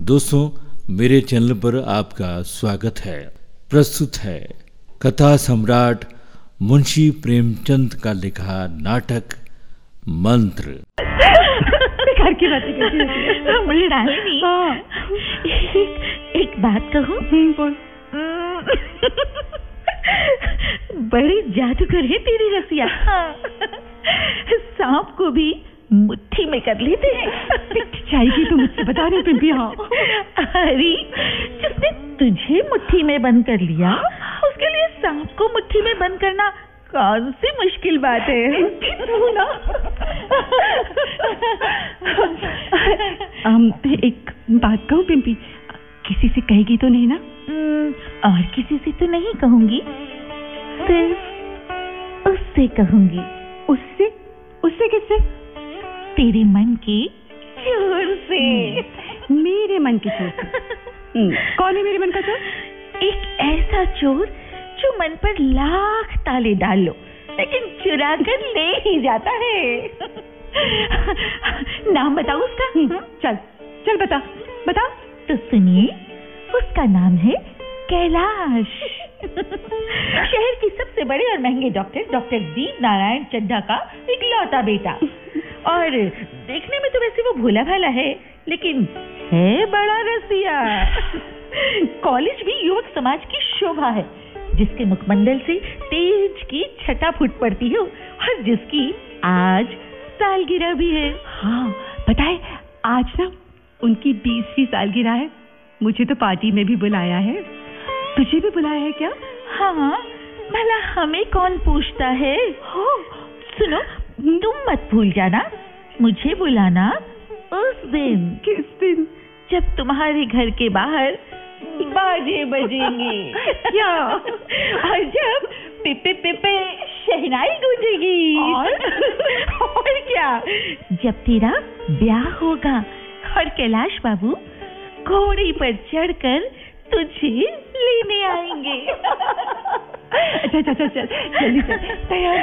दोस्तों मेरे चैनल पर आपका स्वागत है। प्रस्तुत है कथा सम्राट मुंशी प्रेमचंद का लिखा नाटक मंत्र। घर की बातें। मुझे नहीं। हाँ। एक, बात कहूँ? हम्म, बड़ी जादूगर है तेरी रसिया। सांप को भी मुट्ठी में कर लेते हैं। जाएगी तो मुझसे बता रहे पिंपी हाँ। अरे जिसने तुझे मुट्ठी में बंद कर लिया उसके लिए सांप को मुट्ठी में बंद करना कौन सी मुश्किल बात है? तू ना। एक बात कहूँ पिंपी किसी से कहेगी तो नहीं ना? हम्म, और किसी से तो नहीं कहूँगी। सिर्फ़ उससे कहूँगी। उससे? उससे किससे? तेरे मन के चोर से। मेरे मन की चोर से। हम्म, कौन है मेरे मन का चोर एक ऐसा चोर जो मन पर लाख ताले डाल लो लेकिन चुरा कर ले ही जाता है। नाम बताओ उसका। हम्म, चल चल बता बता तो सुनिए उसका नाम है कैलाश। शहर के सबसे बड़े और महँगे डॉक्टर डॉक्टर दीप नारायण चड्ढा का इकलौता बेटा। और देखने में तो वैसे वो भोला भाला है लेकिन है बड़ा रसिया। कॉलेज भी युवक समाज की शोभा है जिसके मुखमंडल से तेज की छटा फूट पड़ती है और जिसकी आज सालगिरह भी है। हाँ बताए आज ना उनकी बीसवीं सालगिरह है। मुझे तो पार्टी में भी बुलाया है। तुझे भी बुलाया है क्या? हाँ भला हमें कौन पूछता है? हो सुनो तुम मत भूल जाना मुझे बुलाना उस दिन। किस दिन? जब तुम्हारे घर के बाहर बाजे बजेंगे। क्या? और जब पिपे पिपे शहनाई गूंजेगी। और? और क्या? जब तेरा ब्याह होगा। और कैलाश बाबू घोड़े पर चढ़कर तुझे लेने आएँगे। अच्छा अच्छा अच्छा चल जल्दी चल। तैयार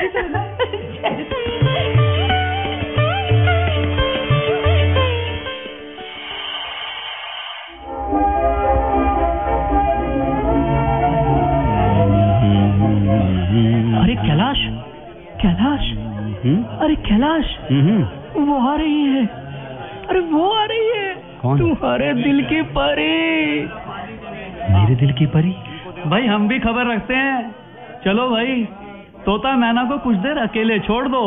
अरे कैलाश कैलाश अरे कैलाश वो आ रही है। अरे वो आ रही है। कौन? तुम्हारे दिल के परी। मेरे दिल की परी। भाई हम भी खबर रखते हैं। चलो भाई तोता मैना को कुछ देर अकेले छोड़ दो।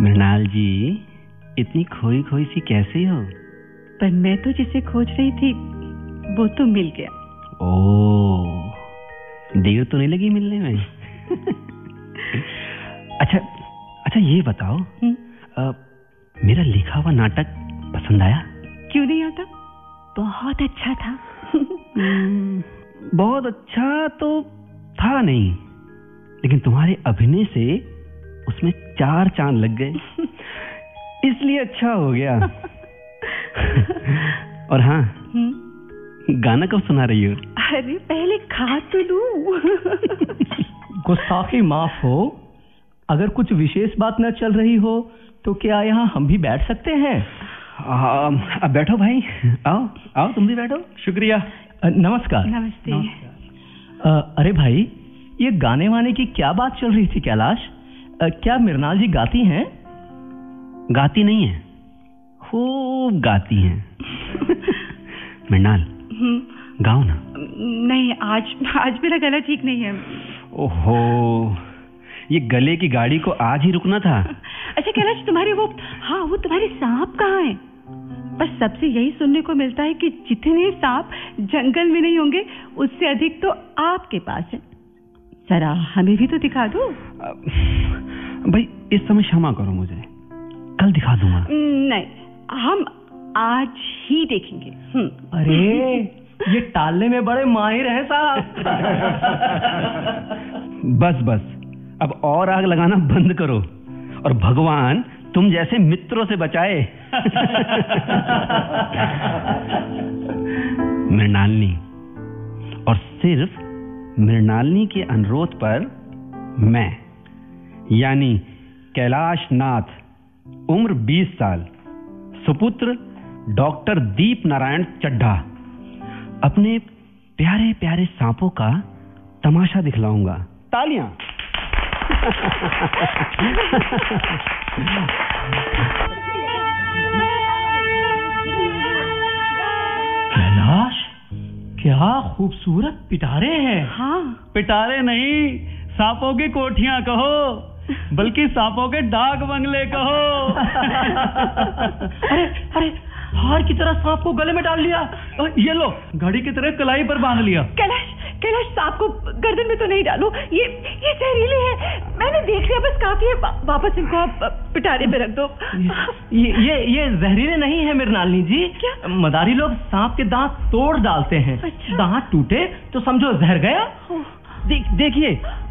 मृणाल जी इतनी खोई खोई सी कैसी हो? पर मैं तो जिसे खोज रही थी वो तो मिल गया। ओ देर तो नहीं लगी मिलने में। अच्छा अच्छा ये बताओ। हम्म, अ, मेरा लिखा हुआ नाटक पसंद आया? क्यों नहीं आता? बहुत अच्छा था। हम्म, बहुत अच्छा तो था नहीं लेकिन तुम्हारे अभिनय से उसमें चार चाँद लग गए। इसलिए अच्छा हो गया। और हाँ हम्म, गाना कब सुना रही हो? अरे पहले खा तो लू। गुस्ताखी माफ़ हो। अगर कुछ विशेष बात न चल रही हो तो क्या यहाँ हम भी बैठ सकते हैं? आ, अब बैठो भाई। आओ आओ तुम भी बैठो। शुक्रिया। नमस्कार। नमस्ते। अ, अरे भाई ये गाने वाने की क्या बात चल रही थी कैलाश? क्या मृणाल जी गाती हैं? गाती नहीं है। खूब गाती हैं। मृणाल हम्म, गाओ ना। नहीं आज आज मेरा गला ठीक नहीं है। ओहो। ये गले की गाड़ी को आज ही रुकना था। अच्छा कैलाश तुम्हारे वो हाँ वो तुम्हारे सांप कहाँ है? बस सबसे यही सुनने को मिलता है कि जितने सांप जंगल में नहीं होंगे उससे अधिक तो आपके पास है। जरा हमें भी तो दिखा दो। भाई इस समय क्षमा करो मुझे। कल दिखा दूँगा। नहीं हम आज ही देखेंगे। हम्म, अरे ये टालने में बड़े माहिर हैं साहब। बस बस। अब और आग लगाना बंद करो। और भगवान तुम जैसे मित्रों से बचाए। मृणालिनी। और सिर्फ़ मृणालिनी के अनुरोध पर मैं यानी कैलाश नाथ उम्र 20 साल सुपुत्र डॉक्टर दीप नारायण चड्ढा अपने प्यारे प्यारे सांपों का तमाशा दिखलाऊँगा। तालियाँ। कैलाश क्या खूबसूरत पिटारे हैं। हाँ। पिटारे नहीं सांपों की कोठियाँ कहो बल्कि सांपों के डाक बंगले कहो। अरे अरे हार की तरह सांप को गले में डाल लिया। ये लो घड़ी की तरह कलाई पर बाँध लिया। कैलाश कैलाश सांप को गर्दन में तो नहीं डालो। ये ये जहरीले है। मैंने देख लिया बस काफ़ी है। वा, वापस इनको आप पिटारे पे रख दो। ये ये ये जहरीले नहीं है मृणालिनी जी। क्या? मदारी लोग सांप के दांत तोड़ डालते हैं। अच्छा। दांत टूटे तो समझो जहर गया। देख देखिए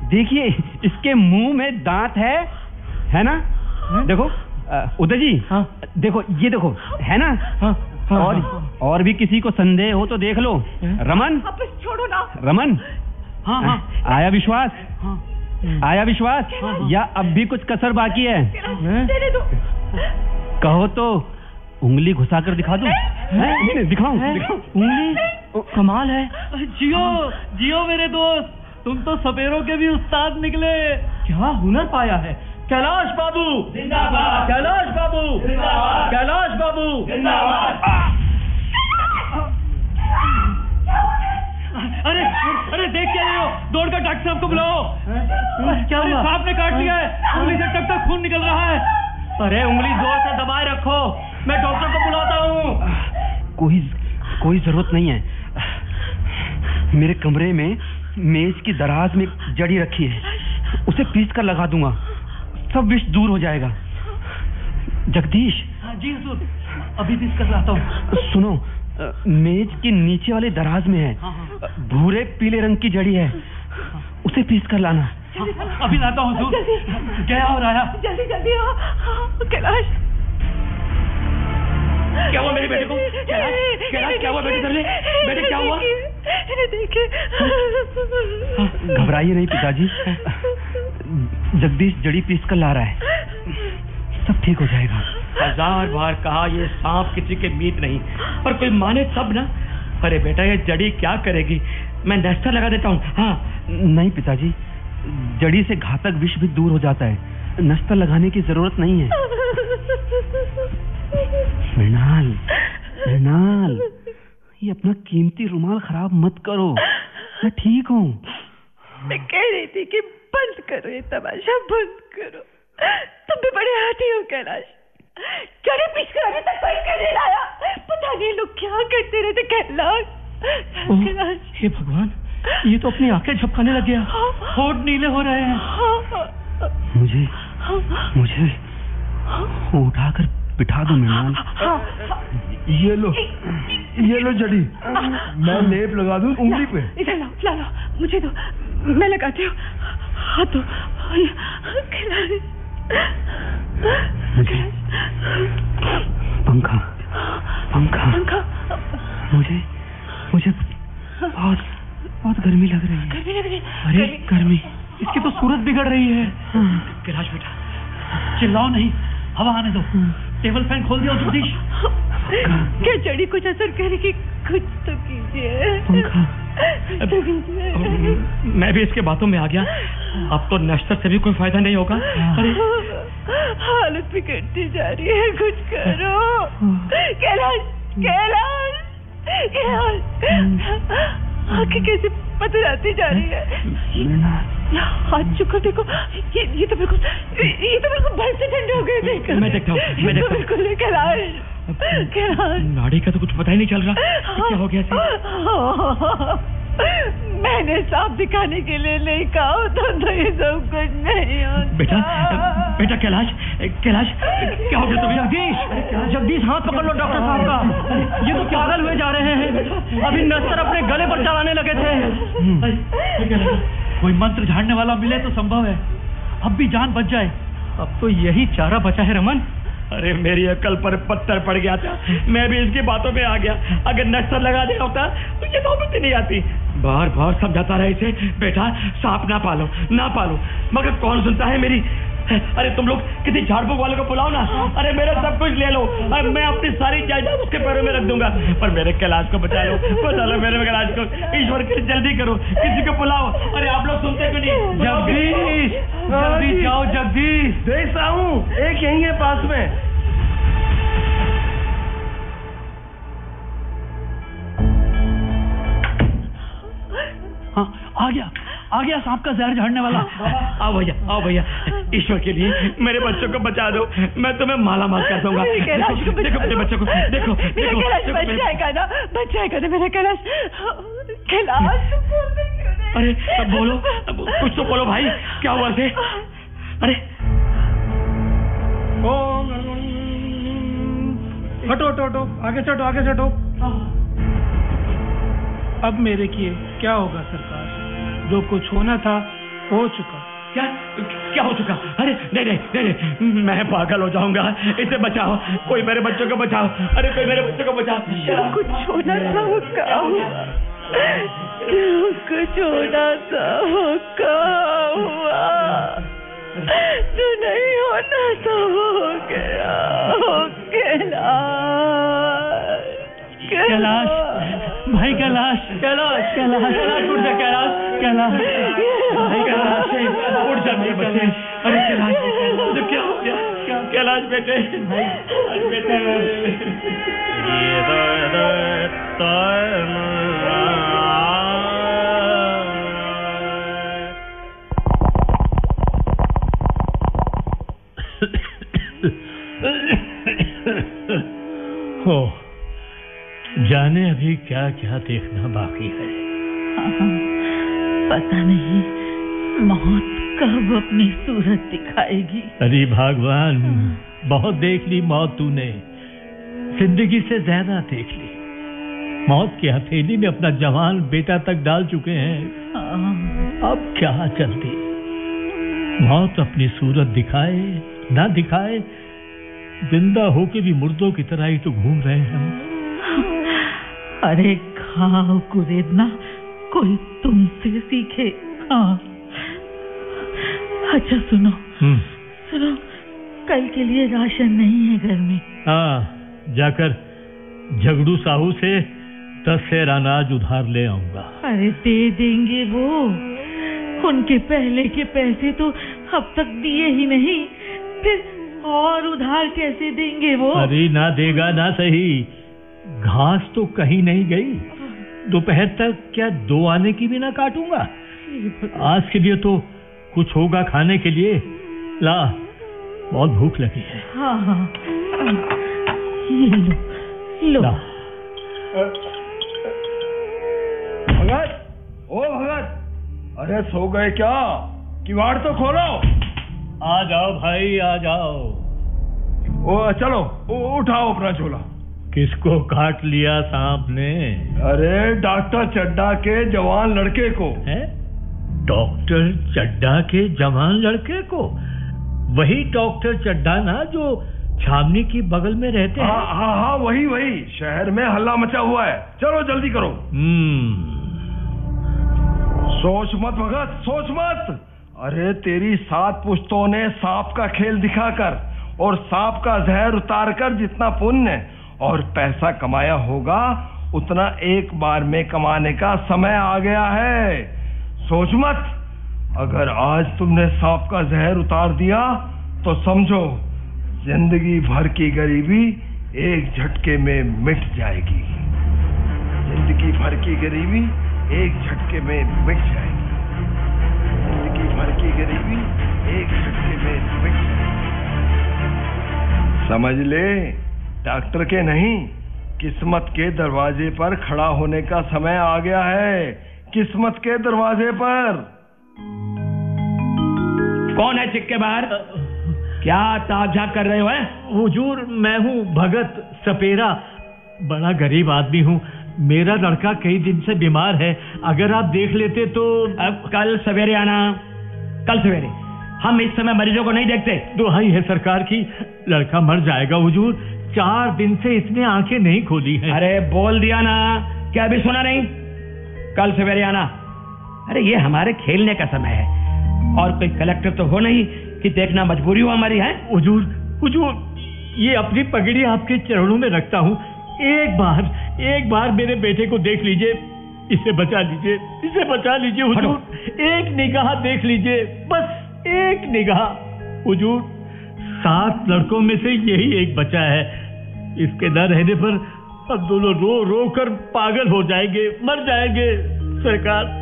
देखिए इसके मुँह में दांत है। है ना? देखो उदय जी हाँ। देखो ये देखो है ना? हाँ, हाँ, और हाँ। और भी किसी को संदेह हो तो देख लो। रमन? छोड़ो ना। रमन? हाँ हाँ। आया विश्वास? हाँ। आया विश्वास? या अब भी कुछ कसर बाकी है? कहो तो उंगली घुसा कर दिखा दूँ? हैं? दिखाऊँ? उंगली? कमाल है। जियो जियो मेरे दोस्त तुम तो सपेरों के भी उस्ताद निकले। क्या हुनर पाया है? कैलाश बाबू। जिंदाबाद। कैलाश बाबू। जिंदाबाद। कैलाश बाबू। अरे अरे देख क्या रहे हो? दौड़कर डॉक्टर साहब को बुलाओ। क्या अरे हुआ? सांप ने काट लिया है। उंगली से टक टक खून निकल रहा है। अरे उंगली ज़ोर से दबाए रखो। मैं डॉक्टर को बुलाता हूँ। कोई कोई ज़रूरत नहीं है। मेरे कमरे में मेज की दराज में जड़ी रखी है। उसे पीस कर लगा दूँगा। सब विष दूर हो जाएगा। जगदीश। हाँ, जी हजूर। अभी भी इसका लाता हूँ। सुनो मेज के नीचे वाले दराज में है। अ, भूरे पीले रंग की जड़ी है। उसे पीस कर लाना। अभी लाता हूँ हजूर। गया और आया। जल्दी जल्दी आओ। हाँ, कैलाश। क्या हुआ मेरे बेटे को? कैलाश कैलाश क्या हुआ बेटे तेरे बेटे क्या हुआ? देखिए घबराइए नहीं पिताजी। जगदीश जड़ी पीस कर ला रहा है। सब ठीक हो जाएगा। हज़ार बार कहा ये सांप किसी के मीत नहीं। पर कोई माने तब ना। अरे बेटा ये जड़ी क्या करेगी? मैं नेस्टर लगा देता हूँ। हाँ। नहीं पिताजी जड़ी से घातक विष भी दूर हो जाता है। नस्तर लगाने की ज़रूरत नहीं है। मृणाल मृणाल ये अपना कीमती रुमाल खराब मत करो। मैं ठीक हूँ। मैं कह रही थी कि बंद करो ये तमाशा बंद करो। तुम भी बड़े हाथी हो कैलाश। चढ़े अभी तक कोई क्यों नहीं लाया। पता नहीं लोग क्या करते रहते कैलाश। कैलाश। हे भगवान ये तो अपनी आँखें झपकाने लग गया। होठ नीले हो रहे हैं। मुझे मुझे उठाकर बिठा दो मृणाल ये लो ये लो जड़ी। मैं लेप लगा दूँ उंगली पे। इधर लाओ ला लो मुझे दो। मैं लगाती हूँ। दो कैलाश मुझे पंखा। पंखा। पंखा। मुझे मुझे बहुत बहुत गर्मी लग रही है। गर्मी लग रही है। अरे गर्मी- इसकी तो सूरत बिगड़ रही है। कैलाश बेटा चिल्लाओ नहीं। हवा आने दो। टेबल फ़ैन खोल दिया जगदीश। क्या जड़ी कुछ असर करेगी कुछ तो कीजिए। पंखा। तो मैं भी इसके बातों में आ गया। अब तो नश्तर से भी कोई फ़ायदा नहीं होगा। अरे। हालत बिगड़ती जा रही है कुछ करो। कैलाश कैलाश कैलाश। आँखें कैसे पतराती जा रही है? हाथ चुकर देखो ये ये तो बिल्कुल ये तो बिल्कुल से ठंडे हो गए देख मैं देखता हूँ, मैं देखता हूँ। बिल्कुल कैलाश कैलाश। नाड़ी का तो कुछ पता ही नहीं चल रहा क्या हो गया? मैंने सांप दिखाने के लिए नहीं कहा होता तो ये सब कुछ नहीं होता। बेटा बेटा कैलाश कैलाश क्या हो गया तुम्हें जगदीश जगदीश हाथ पकड़ लो डॉक्टर साहब का। ये तो पागल हुए जा रहे हैं? अभी नस्तर अपने गले पर चलाने लगे थे। कोई मंत्र झाड़ने वाला मिले तो संभव है। अब भी जान बच जाए। अब तो यही चारा बचा है रमन। अरे, मेरी अकल पर पत्थर पड़ गया था। मैं भी इसकी बातों में आ गया। अगर नक्सल लगा दिया होता तो ये नौबत ही नहीं आती। बार बार समझाता रहे इसे, बेटा, सांप ना पालो ना पालो। मगर कौन सुनता है मेरी अरे तुम लोग किसी झाड़फूक वाले को बुलाओ ना। अरे मेरा सब कुछ ले लो। अरे मैं अपनी सारी जायदाद उसके पैरों में रख दूँगा। पर मेरे कैलाश को बचा लो। बचा लो मेरे कैलाश को। ईश्वर के जल्दी करो। किसी को बुलाओ। अरे आप लोग सुनते क्यों नहीं? जगदीश जल्दी जाओ जगदीश। देख हूँ एक यही है पास में। आ गया सांप का जहर झाड़ने वाला। आओ भैया आओ भैया ईश्वर के लिए मेरे बच्चों को बचा दो। मैं तुम्हें माला माल कर दूँगा। देखो मेरे बच्चों को देखो मेरा देखो कैलाश देखो, बच मेरे- कैलाश कैलाश? अरे अब बोलो कुछ तो बोलो भाई क्या हुआ थे अरे। हटो हटो हटो आगे चटो आगे चटो अब मेरे किए क्या होगा सरकार? जो कुछ होना था हो चुका। क्या? क्या हो चुका? अरे नहीं नहीं नहीं नहीं मैं पागल हो जाऊँगा। इसे बचाओ। कोई मेरे बच्चों को बचाओ। अरे कोई मेरे बच्चों को बचाओ। जो कुछ होना था वो क्या जो कुछ होना था वो क्या हुआ। जो नहीं होना था वो हो गया। हो कैलाश। कैलाश। भाई कैलाश कैलाश कैलाश कैलाश उठ जा कैलाश कैलाश। भाई कैलाश उठ जा मेरे बच्चे। अरे कैलाश तो क्या हो गया? कैलाश बेटे। भाई। बेटे। ये दर्द हो जाने अभी क्या क्या देखना बाकी है। पता नहीं मौत कब अपनी सूरत दिखाएगी। अरे भगवान बहुत देख ली मौत तूने। ज़िंदगी से ज़्यादा देख ली। मौत की हथेली में अपना जवान बेटा तक डाल चुके हैं। हाँ, अब क्या चलती मौत अपनी सूरत दिखाए ना दिखाए ज़िंदा होके भी मुर्दों की तरह ही तो घूम रहे हैं हम। अरे खाओ कुरेदना कोई तुमसे सीखे। हाँ। अच्छा सुनो। हम्म, सुनो कल के लिए राशन नहीं है घर में। हाँ जाकर झगड़ू साहू से दस शेर अनाज उधार ले आऊँगा। अरे दे देंगे वो। उनके पहले के पैसे तो अब तक दिए ही नहीं। फिर और उधार कैसे देंगे वो? अरे ना देगा ना सही। घास तो कहीं नहीं गई। दोपहर तक क्या दो आने की भी ना काटूँगा? आज के लिए तो कुछ होगा खाने के लिए। ला बहुत भूख लगी है। हाँ हाँ। लो लो भगत ओ भगत अरे सो गए क्या? किवाड़ तो खोलो। आ जाओ भाई आ जाओ। ओ चलो उठाओ अपना झोला। किसको काट लिया सांप ने? अरे डॉक्टर चड्डा के जवान लड़के को। हैं? डॉक्टर चड्डा के जवान लड़के को? वही डॉक्टर चड्डा ना जो छावनी की बगल में रहते हाँ? हैं हाँ हाँ वही वही। शहर में हल्ला मचा हुआ है। चलो जल्दी करो। हम्म। सोच मत भगत सोच मत। अरे तेरी सात पुश्तों ने सांप का खेल दिखाकर और सांप का जहर उतार कर जितना पुण्य और पैसा कमाया होगा, उतना एक बार में कमाने का समय आ गया है। सोच मत। अगर आज तुमने सांप का जहर उतार दिया तो समझो, ज़िंदगी भर की गरीबी एक झटके में मिट जाएगी। ज़िंदगी भर की गरीबी एक झटके में मिट जाएगी। ज़िंदगी भर की गरीबी एक झटके में मिट जाएगी। समझ ले? डॉक्टर के नहीं किस्मत के दरवाजे पर खड़ा होने का समय आ गया है। किस्मत के दरवाजे पर। कौन है चिक्के बाहर? क्या ताक झाक कर रहे हो हैं? हुजूर मैं हूँ भगत सपेरा। बड़ा गरीब आदमी हूँ। मेरा लड़का कई दिन से बीमार है। अगर आप देख लेते तो अब कल सवेरे आना। कल सवेरे। हम इस समय मरीजों को नहीं देखते। दुहाई है सरकार की। लड़का मर जाएगा हुजूर। चार दिन से इसने आँखें नहीं खोली हैं। अरे बोल दिया ना। क्या अभी सुना नहीं? कल सवेरे आना। अरे ये हमारे खेलने का समय है। और कोई कलेक्टर तो हो नहीं कि देखना मजबूरी हो हमारी है? हुजूर हुजूर ये अपनी पगड़ी आपके चरणों में रखता हूँ। एक बार एक बार मेरे बेटे को देख लीजिए। इसे बचा लीजिए इसे बचा लीजिए हुजूर। एक निगाह देख लीजिए बस एक निगाह। हुजूर सात लड़कों में से यही एक बचा है। इसके न रहने पर अब दोनों रो रो कर पागल हो जाएँगे मर जाएँगे सरकार।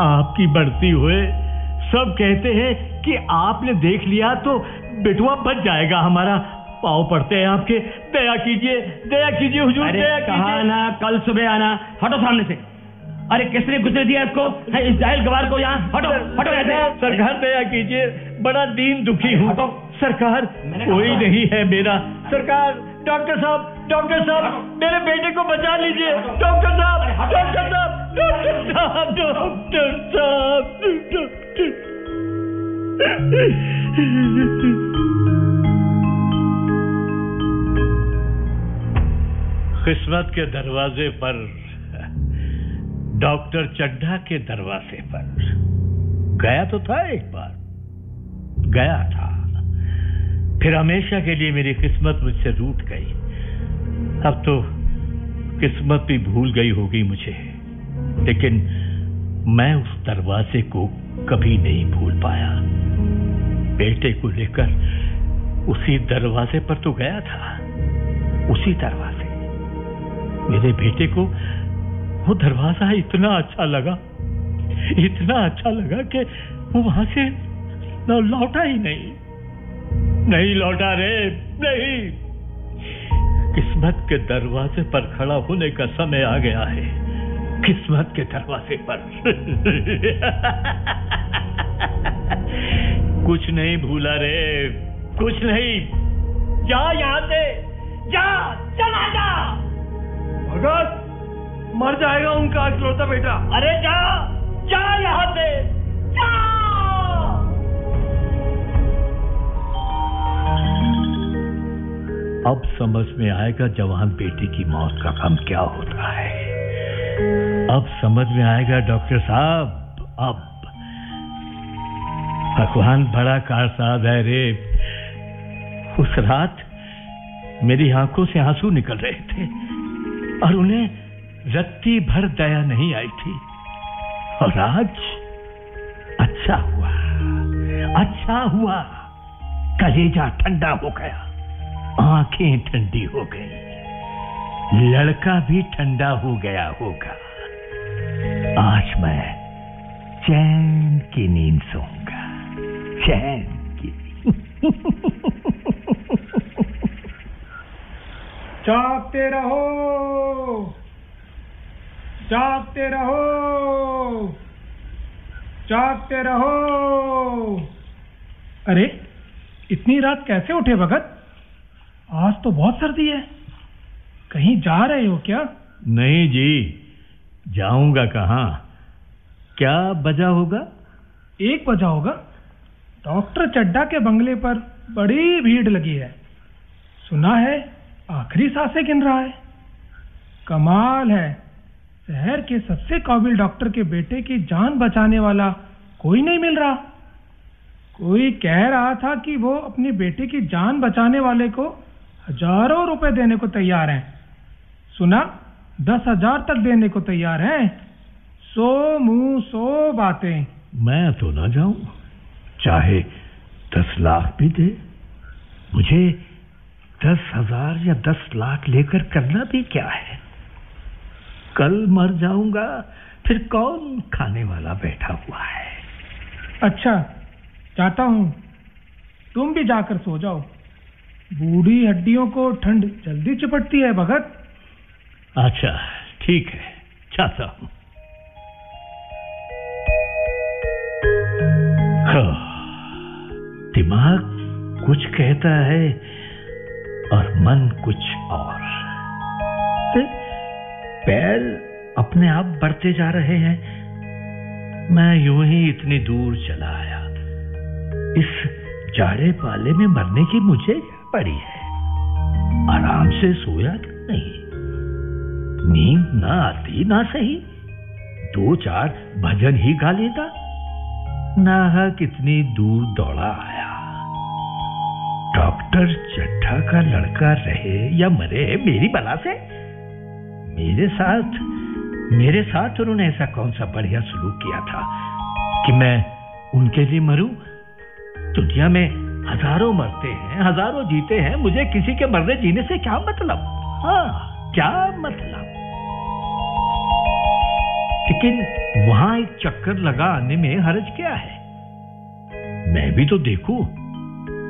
आपकी बढ़ती हुए सब कहते हैं कि आपने देख लिया तो बेटुआ बच जाएगा हमारा। पाव पड़ते हैं आपके। दया कीजिए दया कीजिए हुजूर अरे दया कहा ना कल सुबह आना। हटो सामने से। अरे किसने गुजर दिया इसको? है, इस जाहिल गवार को यहाँ। हटो हटो सरकार दया कीजिए। बड़ा दीन दुखी हूँ। सरकार कोई नहीं है मेरा। सरकार डॉक्टर साहब डॉक्टर साहब, मेरे बेटे को बचा लीजिए। डॉक्टर साहब डॉक्टर साहब डॉक्टर साहब डॉक्टर साहब किस्मत के दरवाजे पर, डॉक्टर चड्ढा के दरवाजे पर। गया तो था एक बार। गया था। फिर हमेशा के लिए मेरी किस्मत मुझसे रूठ गई। अब तो किस्मत भी भूल गई होगी मुझे। लेकिन मैं उस दरवाजे को कभी नहीं भूल पाया। बेटे को लेकर उसी दरवाजे पर तो गया था। उसी दरवाजे। मेरे बेटे को वो दरवाज़ा इतना अच्छा लगा, इतना अच्छा लगा कि वो वहाँ से लौटा ही नहीं। नहीं लौटा रे नहीं। किस्मत के दरवाजे पर खड़ा होने का समय आ गया है। किस्मत के दरवाजे पर। कुछ नहीं भूला रे कुछ नहीं। जा यहाँ से जा चला जा। भगत मर जाएगा उनका इकलौता बेटा। अरे जा। अब समझ में आएगा जवान बेटे की मौत का गम क्या होता है। अब समझ में आएगा डॉक्टर साहब, अब। भगवान बड़ा कारसाज है रे। उस रात मेरी आँखों से आँसू निकल रहे थे और उन्हें रत्ती भर दया नहीं आई थी। और आज अच्छा हुआ अच्छा हुआ। कलेजा ठंडा हो गया। आँखें ठंडी हो गई। लड़का भी ठंडा हो गया होगा। आज मैं चैन की नींद सोऊँगा। चैन की जागते रहो। जागते रहो। जागते रहो। अरे इतनी रात कैसे उठे भगत? आज तो बहुत सर्दी है। कहीं जा रहे हो क्या? नहीं जी जाऊँगा कहाँ? क्या वजह होगा? एक बजा होगा। डॉक्टर चड्डा के बंगले पर बड़ी भीड़ लगी है। सुना है आखिरी साँसें गिन रहा है। कमाल है। शहर के सबसे काबिल डॉक्टर के बेटे की जान बचाने वाला कोई नहीं मिल रहा। कोई कह रहा था कि वो अपने बेटे की जान बचाने वाले को हज़ारों रुपए देने को तैयार हैं। सुना? दस हज़ार तक देने को तैयार हैं। सो मुँह सो बातें। मैं तो ना जाऊँ। चाहे दस लाख भी दे। मुझे दस हज़ार या दस लाख लेकर करना भी क्या है? कल मर जाऊँगा फिर कौन खाने वाला बैठा हुआ है? अच्छा जाता हूँ। तुम भी जाकर सो जाओ। बूढ़ी हड्डियों को ठंड जल्दी चिपटती है भगत। अच्छा ठीक है चाहता हूँ। हाँ, दिमाग कुछ कहता है और मन कुछ और। पैर अपने आप बढ़ते जा रहे हैं। मैं यूँ ही इतनी दूर चला आया। इस जाड़े पाले में मरने की मुझे पड़ी है। आराम से सोया क्यों नहीं। नींद ना आती, ना सही। दो चार भजन ही गा लेता। ना कितनी दूर दौड़ा आया। डॉक्टर चड्ढा का लड़का रहे या मरे, मेरी बला से? मेरे साथ मेरे साथ उन्होंने ऐसा कौन सा बढ़िया सलूक किया था कि मैं उनके लिए मरूं? दुनिया में हज़ारों मरते हैं, हज़ारों जीते हैं, मुझे किसी के मरने जीने से क्या मतलब? हाँ क्या मतलब? लेकिन वहाँ एक चक्कर लगा आने में हर्ज क्या है? मैं भी तो देखूँ,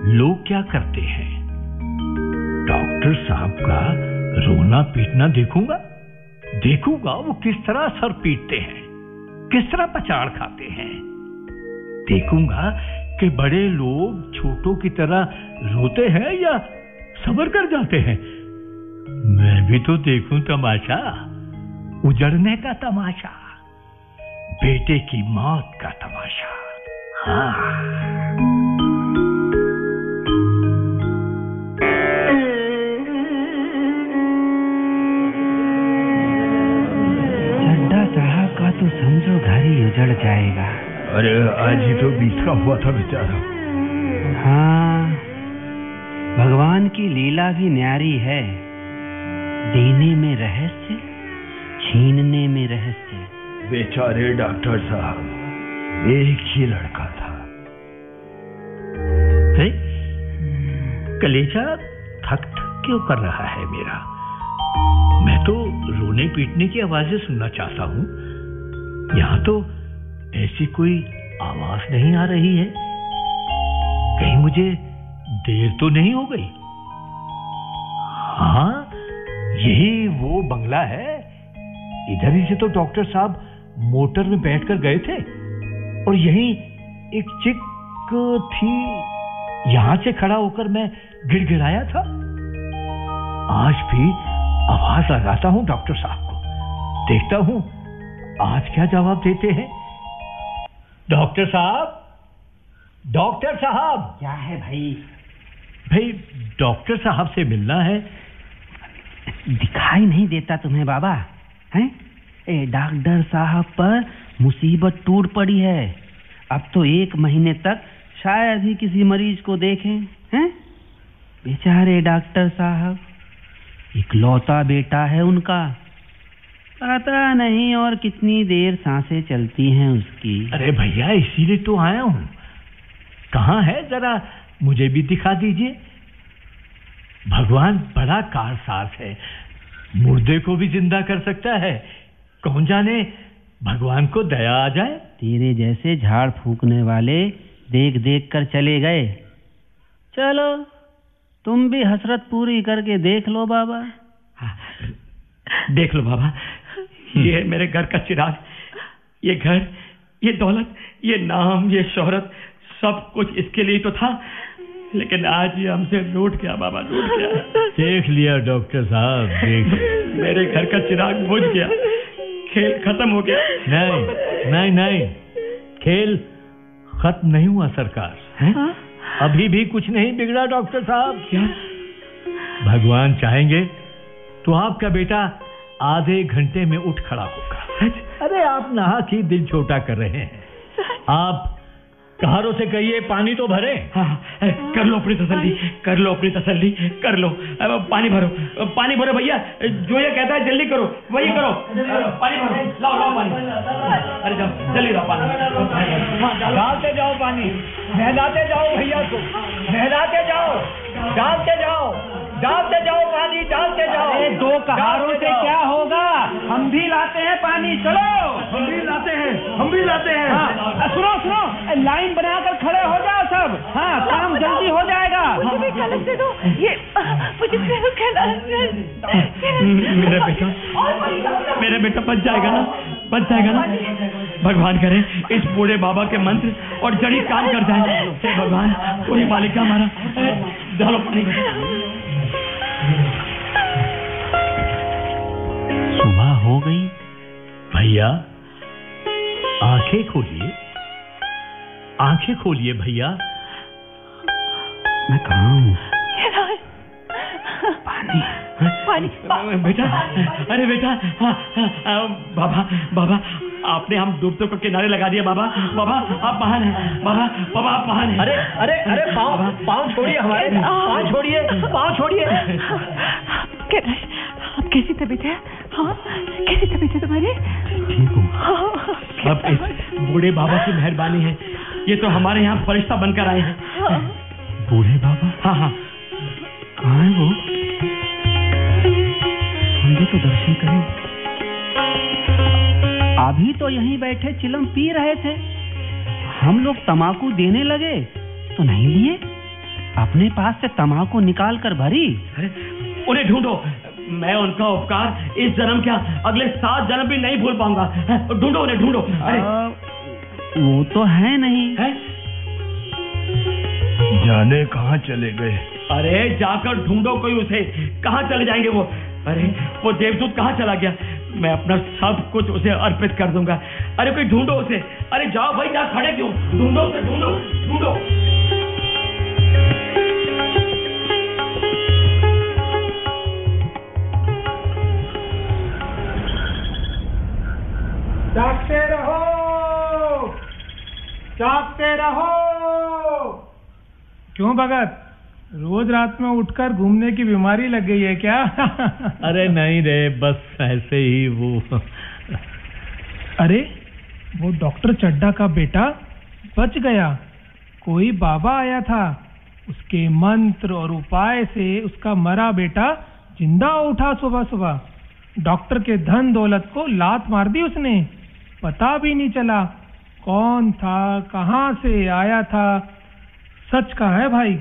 लोग क्या करते हैं? डॉक्टर साहब का रोना पीटना देखूँगा? देखूँगा वो किस तरह सर पीटते हैं, किस तरह पचाड़ खाते हैं। देखूँगा कि बड़े लोग छोटों की तरह रोते हैं या सबर कर जाते हैं? मैं भी तो देखूँ तमाशा, उजड़ने का तमाशा, बेटे की मौत का तमाशा। हाँ। चड्डा साहब का तो समझो घर ही उजड़ जाएगा। अरे आज ही तो बीच का हुआ था बेचारा। हाँ भगवान की लीला भी न्यारी है। देने में रहस्य छीनने में रहस्य। बेचारे डॉक्टर साहब एक ही लड़का था। है? कलेजा थक थक क्यों कर रहा है मेरा? मैं तो रोने पीटने की आवाज़ें सुनना चाहता हूँ। यहाँ तो ऐसी कोई आवाज़ नहीं आ रही है? कहीं मुझे देर तो नहीं हो गई? हाँ यही वो बंगला है। इधर ही से तो डॉक्टर साहब मोटर में बैठकर गए थे और यही एक चिक थी। यहाँ से खड़ा होकर मैं गिड़गिड़ाया था। आज भी आवाज़ लगाता हूँ डॉक्टर साहब को। देखता हूँ आज क्या जवाब देते हैं। डॉक्टर साहब? डॉक्टर साहब! क्या है भाई? भाई डॉक्टर साहब से मिलना है। दिखाई नहीं देता तुम्हें बाबा हैं? ए डॉक्टर साहब पर मुसीबत टूट पड़ी है। अब तो एक महीने तक शायद ही किसी मरीज़ को देखें हैं? बेचारे डॉक्टर साहब इकलौता बेटा है उनका। पता नहीं और कितनी देर साँसें चलती हैं उसकी। अरे भैया इसीलिए तो आया हूँ। कहाँ है? जरा मुझे भी दिखा दीजिए। भगवान बड़ा कार कारसाज है। मुर्दे को भी ज़िंदा कर सकता है। कौन जाने भगवान को दया आ जाए? तेरे जैसे झाड़ फूकने वाले देख देख कर चले गए। चलो तुम भी हसरत पूरी करके देख लो बाबा। देख लो बाबा। ये है मेरे घर का चिराग। ये घर ये दौलत ये नाम ये शोहरत सब कुछ इसके लिए तो था। लेकिन आज ये हमसे लूट गया बाबा लूट गया। देख लिया डॉक्टर साहब देख मेरे घर का चिराग बुझ गया। खेल खत्म हो गया। नहीं नहीं नहीं। खेल खत्म नहीं हुआ सरकार। है? अभी भी कुछ नहीं बिगड़ा डॉक्टर साहब। क्या? भगवान चाहेंगे तो आपका बेटा आधे घंटे में उठ खड़ा होगा। अरे आप नहा की दिल छोटा कर रहे हैं। आप कहारों से कहिए पानी तो भरे। हाँ कर लो अपनी तसल्ली कर लो अपनी तसल्ली कर लो। पानी भरो पानी भरो भैया। जो ये कहता है जल्दी करो वही करो। पानी भरो लाओ लाओ पानी। अरे जाओ जल्दी लाओ पानी। डालते जाओ पानी। नहलाते जाओ भैया को। नहलाते जाओ। डालते जाओ। डालते जाओ पानी डालते जाओ। दो कहारों से हम भी लाते हैं पानी चलो। हम भी लाते हैं हम भी लाते हैं। हाँ, सुनो सुनो लाइन बनाकर खड़े हो जाओ सब। हाँ काम जल्दी हो जाएगा। मुझे भी दो ये मुझे फिर मेरा बेटा मेरा बेटा बच जाएगा ना बच जाएगा ना। भगवान करे इस बूढ़े बाबा के मंत्र और जड़ी काम कर जाए। भगवान कोई मालिक हमारा डालो सुबह हो गई। भैया आँखें खोलिए। आँखें खोलिए भैया। मैं कहा हूँ? पानी। पानी। बेटा अरे बेटा हाँ, हाँ, बाबा बाबा आपने हम डूबते को किनारे लगा दिया बाबा बाबा आप महान हैं बाबा बाबा आप महान हैं। अरे अरे अरे पाँव पाँव छोड़िए हमारे पाँव छोड़िए पाँव छोड़िए। आप कैसी तबीयत है? हाँ? कैसी तबीयत है तुम्हारी? ठीक हूँ। हाँ, अब इस बूढ़े बाबा की मेहरबानी है। ये तो हमारे यहाँ फरिश्ता बनकर आए हैं। बूढ़े बाबा? हाँ हाँ। कहाँ है वो। हम भी तो दर्शन करें। अभी तो यहीं बैठे चिलम पी रहे थे। हम लोग तमाकू देने लगे तो नहीं लिए? अपने पास से तमाकू निकाल कर भरी। अरे उन्हें ढूंढो। मैं उनका उपकार इस जन्म क्या अगले सात जन्म भी नहीं भूल पाऊँगा। ढूंढो उन्हें ढूंढो। अरे। वो तो है नहीं। है? जाने कहाँ चले गए? अरे जाकर ढूंढो कोई उसे। कहाँ चले जाएँगे वो? अरे वो देवदूत कहाँ चला गया? मैं अपना सब कुछ उसे अर्पित कर दूँगा। अरे कोई ढूंढो उसे। अरे जाओ भाई जा खड़े क्यों? ढूंढो उसे ढूंढो ढूंढो। रहो। क्यों भगत? रोज रात में उठकर घूमने की बीमारी लग गई है क्या? अरे नहीं रे बस ऐसे ही वो। अरे वो डॉक्टर चड्डा का बेटा बच गया। कोई बाबा आया था। उसके मंत्र और उपाय से उसका मरा बेटा ज़िंदा उठा सुबह सुबह डॉक्टर के धन दौलत को लात मार दी उसने। पता भी नहीं चला। कौन था, कहाँ से आया था? सच का है भाई,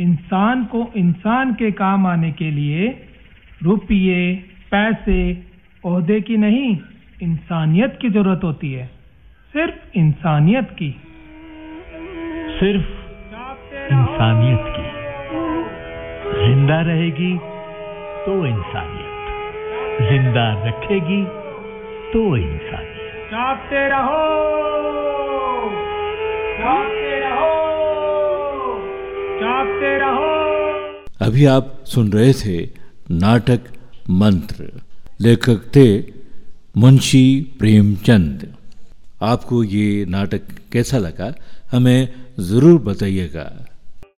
इंसान को इंसान के काम आने के लिए रुपये, पैसे ओहदे की नहीं, इंसानियत की ज़रूरत होती है, सिर्फ़ इंसानियत की। सिर्फ़ इंसानियत की। ज़िंदा रहेगी तो इंसानियत, ज़िंदा रखेगी तो इंसानियत। जागते रहो। जागते रहो। जागते रहो। अभी आप सुन रहे थे नाटक मंत्र। लेखक थे मुंशी प्रेमचंद। आपको ये नाटक कैसा लगा, हमें ज़रूर बताइएगा।